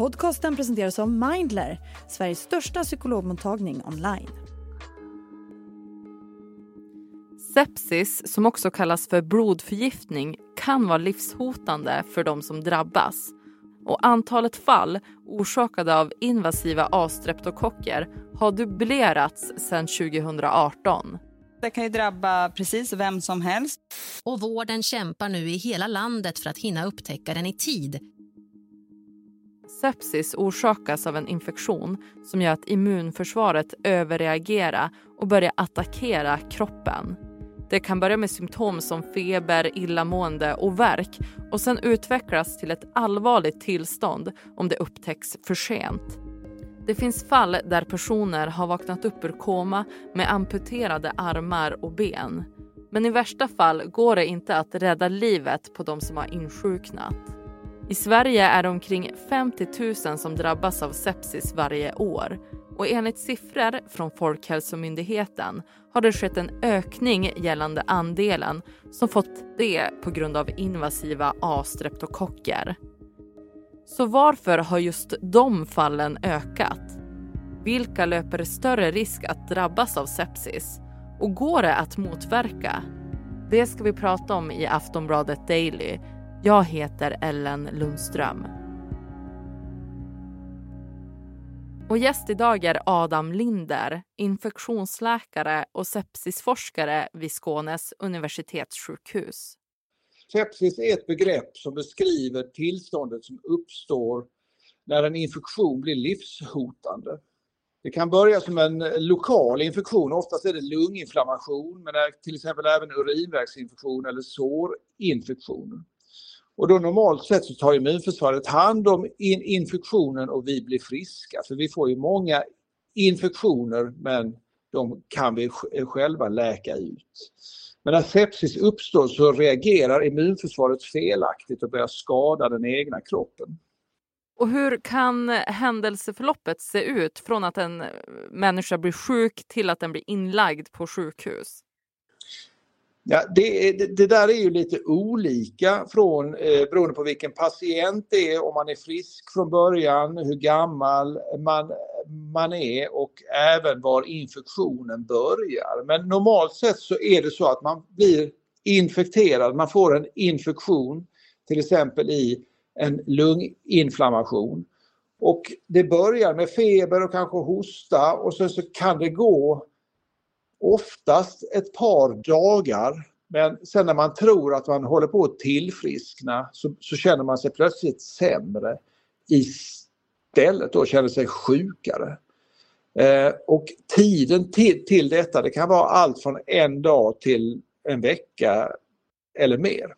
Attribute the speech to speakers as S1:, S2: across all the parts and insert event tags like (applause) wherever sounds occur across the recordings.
S1: Podcasten presenteras av Mindler, Sveriges största psykologmottagning online.
S2: Sepsis, som också kallas för blodförgiftning, kan vara livshotande för de som drabbas. Och antalet fall orsakade av invasiva A-streptokocker har dubblerats sedan 2018.
S3: Det kan ju drabba precis vem som helst.
S4: Och vården kämpar nu i hela landet för att hinna upptäcka den i tid.
S2: Sepsis orsakas av en infektion som gör att immunförsvaret överreagerar och börjar attackera kroppen. Det kan börja med symptom som feber, illamående och värk och sen utvecklas till ett allvarligt tillstånd om det upptäcks för sent. Det finns fall där personer har vaknat upp ur koma med amputerade armar och ben. Men i värsta fall går det inte att rädda livet på de som har insjuknat. I Sverige är det omkring 50 000 som drabbas av sepsis varje år och enligt siffror från Folkhälsomyndigheten har det skett en ökning gällande andelen som fått det på grund av invasiva A-streptokocker. Så varför har just de fallen ökat? Vilka löper större risk att drabbas av sepsis? Och går det att motverka? Det ska vi prata om i Aftonbladet Daily. Jag heter Ellen Lundström. Och gäst idag är Adam Linder, infektionsläkare och sepsisforskare vid Skånes universitetssjukhus.
S5: Sepsis är ett begrepp som beskriver tillståndet som uppstår när en infektion blir livshotande. Det kan börja som en lokal infektion, oftast är det lunginflammation men till exempel även urinvägsinfektion eller sårinfektion. Och då normalt sett så tar immunförsvaret hand om in infektionen och vi blir friska. För vi får ju många infektioner men de kan vi eh, själva läka ut. Men när sepsis uppstår så reagerar immunförsvaret felaktigt och börjar skada den egna kroppen.
S2: Och hur kan händelseförloppet se ut från att en eh, människa blir sjuk till att den blir inlagd på sjukhus?
S5: Ja, det, det, det, där är ju lite olika från, eh, beroende på vilken patient det är, om man är frisk från början, hur gammal man, man är och även var infektionen börjar. Men normalt sett så är det så att man blir infekterad, man får en infektion till exempel i en lunginflammation. Och det börjar med feber och kanske hosta och sen så kan det gå oftast ett par dagar. Men sen när man tror att man håller på att tillfriskna så, så känner man sig plötsligt sämre istället och känner sig sjukare. Eh, och tiden till, till detta det kan vara allt från en dag till en vecka eller mer.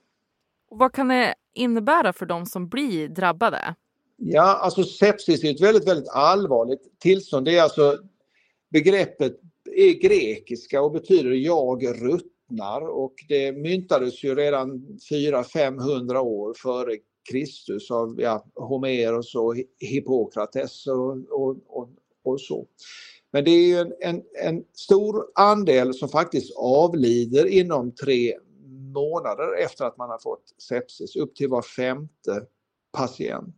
S2: Och vad kan det innebära för de som blir drabbade?
S5: Ja, alltså sepsis är ett väldigt, väldigt allvarligt tillstånd. Det är alltså begreppet är grekiska och betyder jag ruttnar och det myntades ju redan 400-500 år före Kristus av ja, Homeros och Hippokrates och, och, och, och, så. Men det är ju en, en, en, stor andel som faktiskt avlider inom tre månader efter att man har fått sepsis, upp till var femte patient.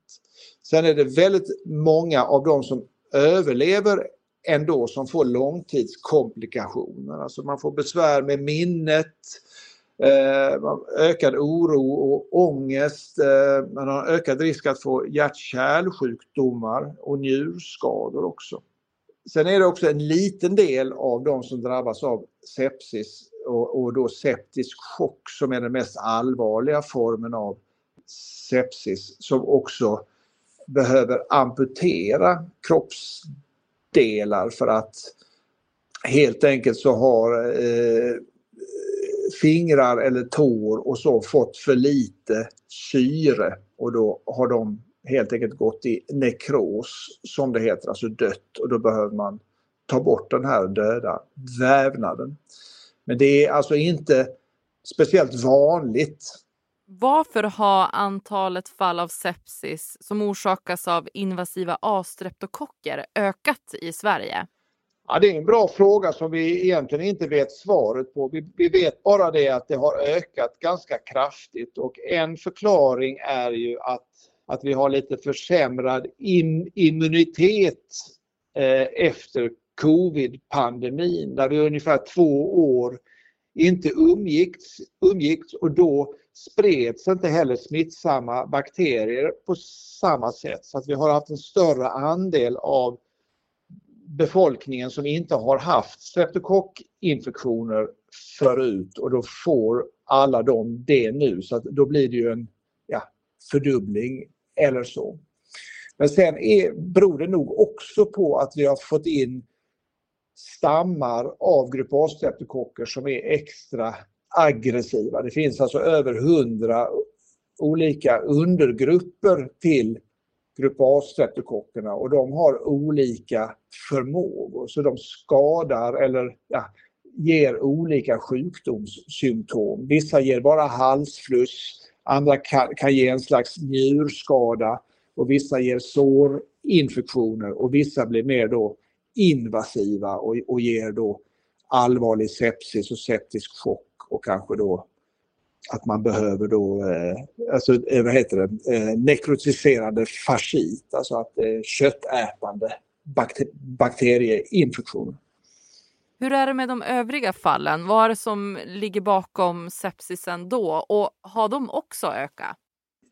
S5: Sen är det väldigt många av de som överlever ändå som får långtidskomplikationer. Alltså man får besvär med minnet, eh, ökad oro och ångest. Eh, man har ökad risk att få hjärt-kärlsjukdomar och njurskador också. Sen är det också en liten del av de som drabbas av sepsis och, och då septisk chock som är den mest allvarliga formen av sepsis som också behöver amputera kropps delar för att helt enkelt så har eh, fingrar eller tår och så fått för lite syre och då har de helt enkelt gått i nekros som det heter, alltså dött och då behöver man ta bort den här döda vävnaden. Men det är alltså inte speciellt vanligt
S2: varför har antalet fall av sepsis som orsakas av invasiva A-streptokocker ökat i Sverige?
S5: Ja, det är en bra fråga som vi egentligen inte vet svaret på. Vi, vi, vet bara det att det har ökat ganska kraftigt och en förklaring är ju att att vi har lite försämrad im immunitet eh, efter covid-pandemin där vi ungefär två år inte umgicks, umgicks och då spreds inte heller smittsamma bakterier på samma sätt. Så att vi har haft en större andel av befolkningen som inte har haft streptokockinfektioner förut och då får alla de det nu så att då blir det ju en ja, fördubbling eller så. Men sen är, beror det nog också på att vi har fått in stammar av grupp A-streptokocker som är extra aggressiva. Det finns alltså över hundra olika undergrupper till grupp A-streptokockerna och de har olika förmågor så de skadar eller ja, ger olika sjukdomssymptom. Vissa ger bara halsfluss, andra kan, kan ge en slags njurskada och vissa ger sårinfektioner och vissa blir mer då invasiva och, och ger då allvarlig sepsis och septisk chock och kanske då att man behöver då, eh, alltså eh, vad heter det, eh, nekrotiserande fascit, alltså att eh, köttätande bakter bakterieinfektioner.
S2: Hur är det med de övriga fallen? Vad är det som ligger bakom sepsisen då och har de också ökat?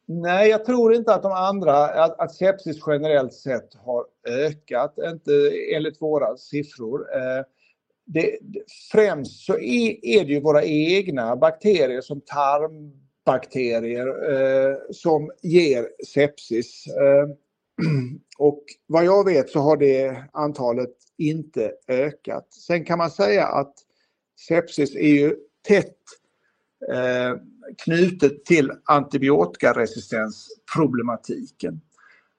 S5: Nej, jag tror inte att de andra, att, att sepsis generellt sett har ökat, inte enligt våra siffror. Eh, det, främst så är, är, det ju våra egna bakterier som tarmbakterier eh, som ger sepsis. Eh, (clears throat) och vad jag vet så har det antalet inte ökat. Sen kan man säga att sepsis är ju tätt eh, knutet till antibiotikaresistensproblematiken.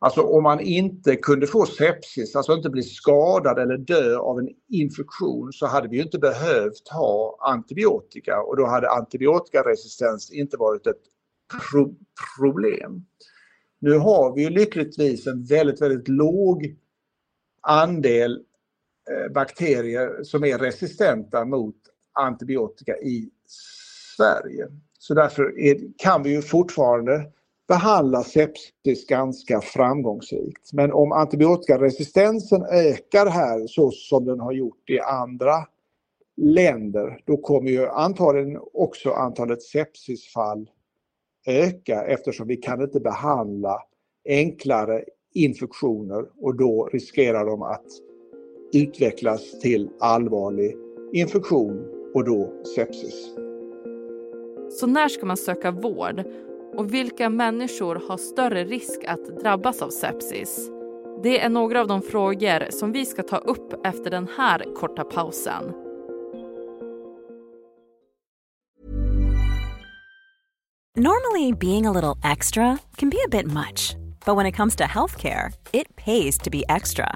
S5: Alltså om man inte kunde få sepsis, alltså inte bli skadad eller dö av en infektion så hade vi inte behövt ha antibiotika och då hade antibiotikaresistens inte varit ett pro problem. Nu har vi ju lyckligtvis en väldigt, väldigt låg andel eh, bakterier som är resistenta mot antibiotika i Sverige. Så därför är, kan vi ju fortfarande behandla sepsis ganska framgångsrikt. Men om antibiotikaresistensen ökar här så som den har gjort i andra länder, då kommer ju antagligen också antalet sepsisfall öka eftersom vi kan inte behandla enklare infektioner och då riskerar de att utvecklas till allvarlig infektion och då sepsis.
S2: Så när ska man söka vård? Och vilka människor har större risk att drabbas av sepsis? Det är några av de frågor som vi ska ta upp efter den här korta pausen.
S6: Normally being a little extra can be a bit much. But when it comes to healthcare, it pays to be extra.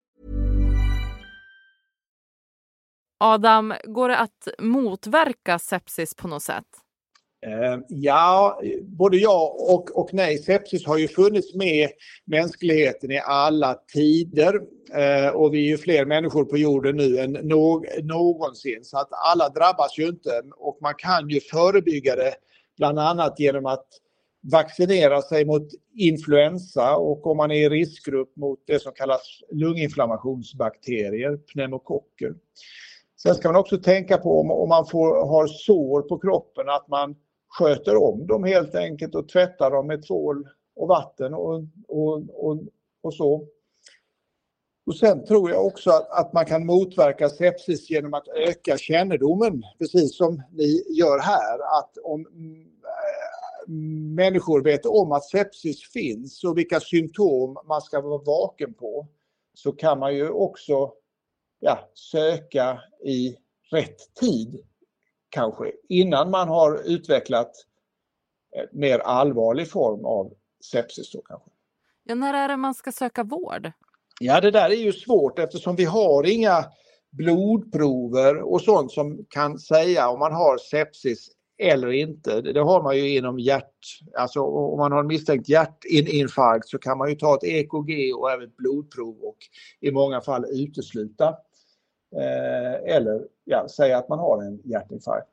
S2: Adam, går det att motverka sepsis på något sätt?
S5: Eh, ja, både ja och, och nej. Sepsis har ju funnits med mänskligheten i alla tider eh, och vi är ju fler människor på jorden nu än någonsin så att alla drabbas ju inte och man kan ju förebygga det bland annat genom att vaccinera sig mot influensa och om man är i riskgrupp mot det som kallas lunginflammationsbakterier, pneumokocker. Sen ska man också tänka på om, om man får, har sår på kroppen att man sköter om dem helt enkelt och tvättar dem med tvål och vatten och, och, och, och så. Och sen tror jag också att, att, man kan motverka sepsis genom att öka kännedomen, precis som ni gör här. Att om äh, människor vet om att sepsis finns och vilka symptom man ska vara vaken på så kan man ju också ja, söka i rätt tid kanske innan man har utvecklat mer allvarlig form av sepsis. Då, kanske.
S2: Ja, när är det man ska söka vård?
S5: Ja, det där är ju svårt eftersom vi har inga blodprover och sånt som kan säga om man har sepsis eller inte. Det har man ju inom hjärt, alltså om man har en misstänkt hjärtinfarkt så kan man ju ta ett EKG och även ett blodprov och i många fall utesluta Eh, eller ja, säga att man har en hjärtinfarkt.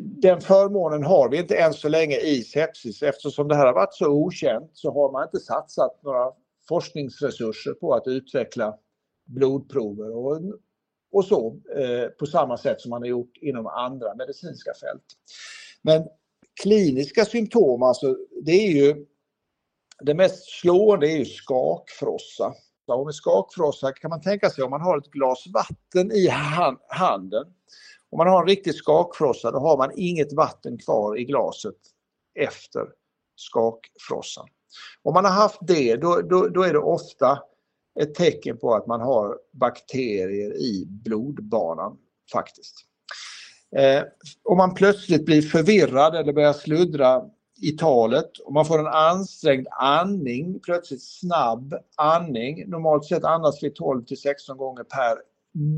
S5: Den förmånen har vi inte än så länge i sepsis eftersom det här har varit så okänt så har man inte satsat några forskningsresurser på att utveckla blodprover och, och så eh, på samma sätt som man har gjort inom andra medicinska fält. Men kliniska symptom, alltså det är ju det mest slående är ju skakfrossa. Och med skakfrossa kan man tänka sig om man har ett glas vatten i handen. Om man har en riktig skakfrossa då har man inget vatten kvar i glaset efter skakfrossan. Om man har haft det då, då, då är det ofta ett tecken på att man har bakterier i blodbanan faktiskt. Eh, om man plötsligt blir förvirrad eller börjar sluddra i talet och man får en ansträngd andning, plötsligt snabb andning. Normalt sett andas vi 12 till 16 gånger per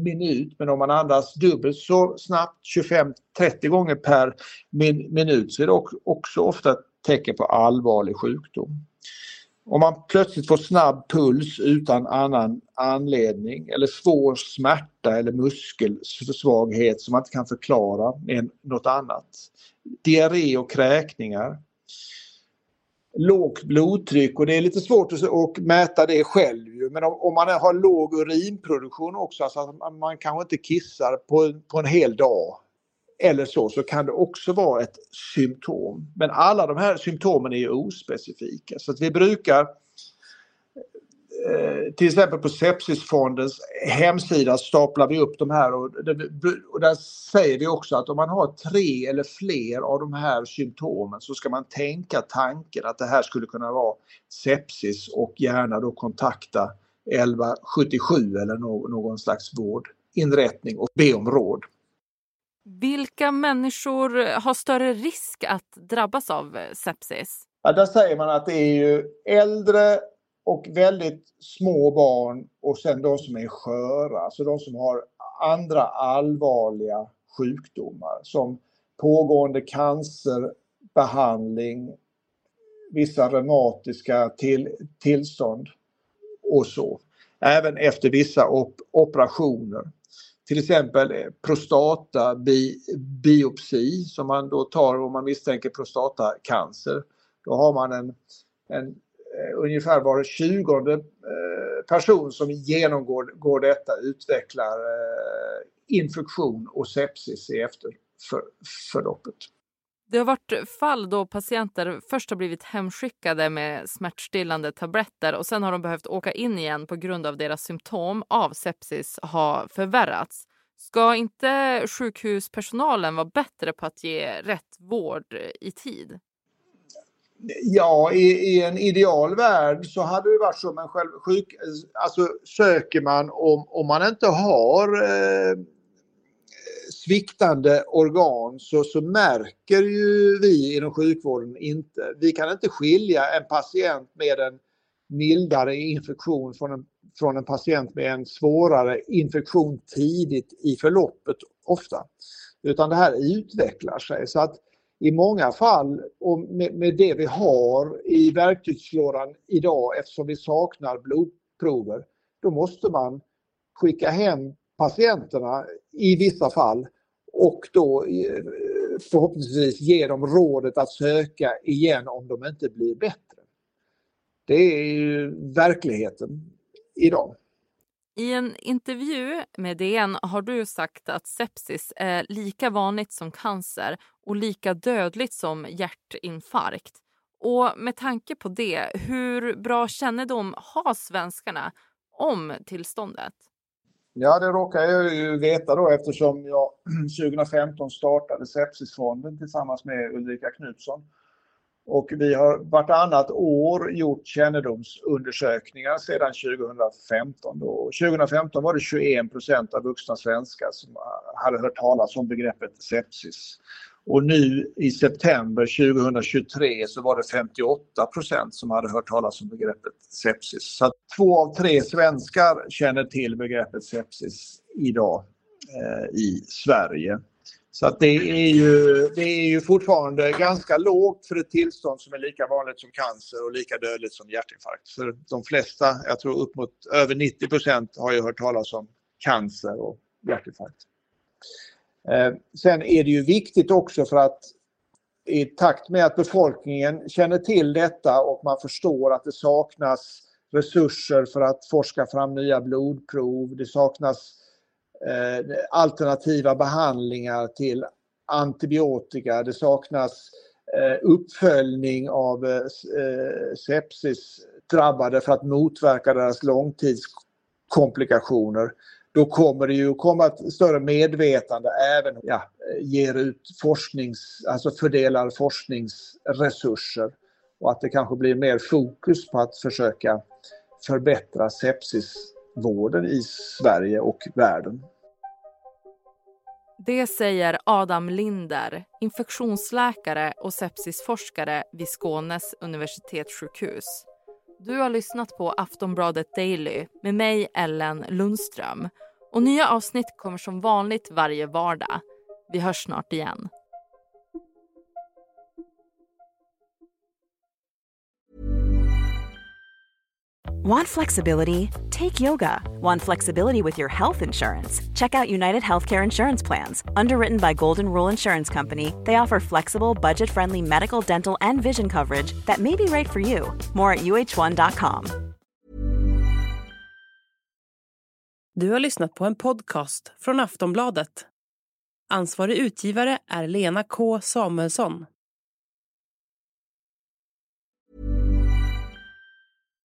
S5: minut men om man andas dubbelt så snabbt, 25-30 gånger per min minut så är det också ofta tecken på allvarlig sjukdom. Om man plötsligt får snabb puls utan annan anledning eller svår smärta eller muskelsvaghet som man inte kan förklara med något annat. Diarré och kräkningar. Lågt blodtryck och det är lite svårt att mäta det själv men om, man har låg urinproduktion också, alltså att man kanske inte kissar på, på en hel dag eller så, så kan det också vara ett symptom. Men alla de här symptomen är ju ospecifika så att vi brukar till exempel på Sepsisfondens hemsida staplar vi upp de här och, och där säger vi också att om man har tre eller fler av de här symptomen så ska man tänka tanken att det här skulle kunna vara sepsis och gärna då kontakta 1177 eller någon slags vårdinrättning och be om råd.
S2: Vilka människor har större risk att drabbas av eh, sepsis?
S5: Ja, där säger man att det är ju äldre och väldigt små barn och sen de som är sköra, alltså de som har andra allvarliga sjukdomar som pågående cancerbehandling, vissa reumatiska till, tillstånd och så. Även efter vissa op operationer till exempel eh, prostatabiopsi som man då tar om man misstänker prostatacancer. Då har man en, en ungefär var tjugonde eh, person som genomgår går detta utvecklar eh, infektion och sepsis i efterförloppet.
S2: Det har varit fall då patienter först har blivit hemskickade med smärtstillande tabletter och sen har de behövt åka in igen på grund av deras symptom av sepsis har förvärrats. Ska inte sjukhuspersonalen vara bättre på att ge rätt vård i tid?
S5: Ja, i, i, en ideal värld så hade det varit så, men själv sjuk, alltså söker man om, om man inte har eh, sviktande organ så, så märker ju vi inom sjukvården inte. Vi kan inte skilja en patient med en mildare infektion från en, från en patient med en svårare infektion tidigt i förloppet ofta. Utan det här utvecklar sig så att i många fall och med, med det vi har i verktygslådan idag eftersom vi saknar blodprover, då måste man skicka hem patienterna i vissa fall och då eh, förhoppningsvis ge dem rådet att söka igen om de inte blir bättre. Det är ju verkligheten idag.
S2: I en intervju med DN har du sagt att sepsis är lika vanligt som cancer och lika dödligt som hjärtinfarkt. Och med tanke på det, hur bra kännedom har svenskarna om tillståndet?
S5: Ja, det råkar jag ju veta då eftersom jag (clears throat) 2015 startade Sepsisfonden tillsammans med Ulrika Knutsson. Och vi har vartannat år gjort kännedomsundersökningar sedan 2015. Då. 2015 var det 21 procent av vuxna svenskar som hade hört talas om begreppet sepsis. Och nu i september 2023 så var det 58 procent som hade hört talas om begreppet sepsis. Så två av tre svenskar känner till begreppet sepsis idag eh, i Sverige. Så att det, är ju, det är ju fortfarande ganska lågt för ett tillstånd som är lika vanligt som cancer och lika dödligt som hjärtinfarkt. För de flesta, jag tror upp mot över 90 procent har ju hört talas om cancer och hjärtinfarkt. Eh, sen är det ju viktigt också för att i takt med att befolkningen känner till detta och man förstår att det saknas resurser för att forska fram nya blodprov, det saknas eh, Eh, alternativa behandlingar till antibiotika, det saknas eh, uppföljning av eh, sepsis drabbade för att motverka deras långtidskomplikationer. Då kommer det ju komma ett större medvetande även ja, ger ut forsknings, alltså fördelar forskningsresurser. Och att det kanske blir mer fokus på att försöka förbättra sepsis vården i Sverige och världen.
S2: Det säger Adam Linder, infektionsläkare och sepsisforskare vid Skånes universitetssjukhus. Du har lyssnat på Aftonbladet Daily med mig, Ellen Lundström. Och nya avsnitt kommer som vanligt varje vardag. Vi hörs snart igen.
S6: Want flexibility? Take yoga. Want flexibility with your health insurance? Check out United Healthcare Insurance Plans. Underwritten by Golden Rule Insurance Company, they offer flexible, budget friendly medical, dental, and vision coverage that may be right for you. More at uh1.com.
S7: Du har lyssnat på en podcast från Aftonbladet. Ansvarig utgivare är Lena K Samuelsson.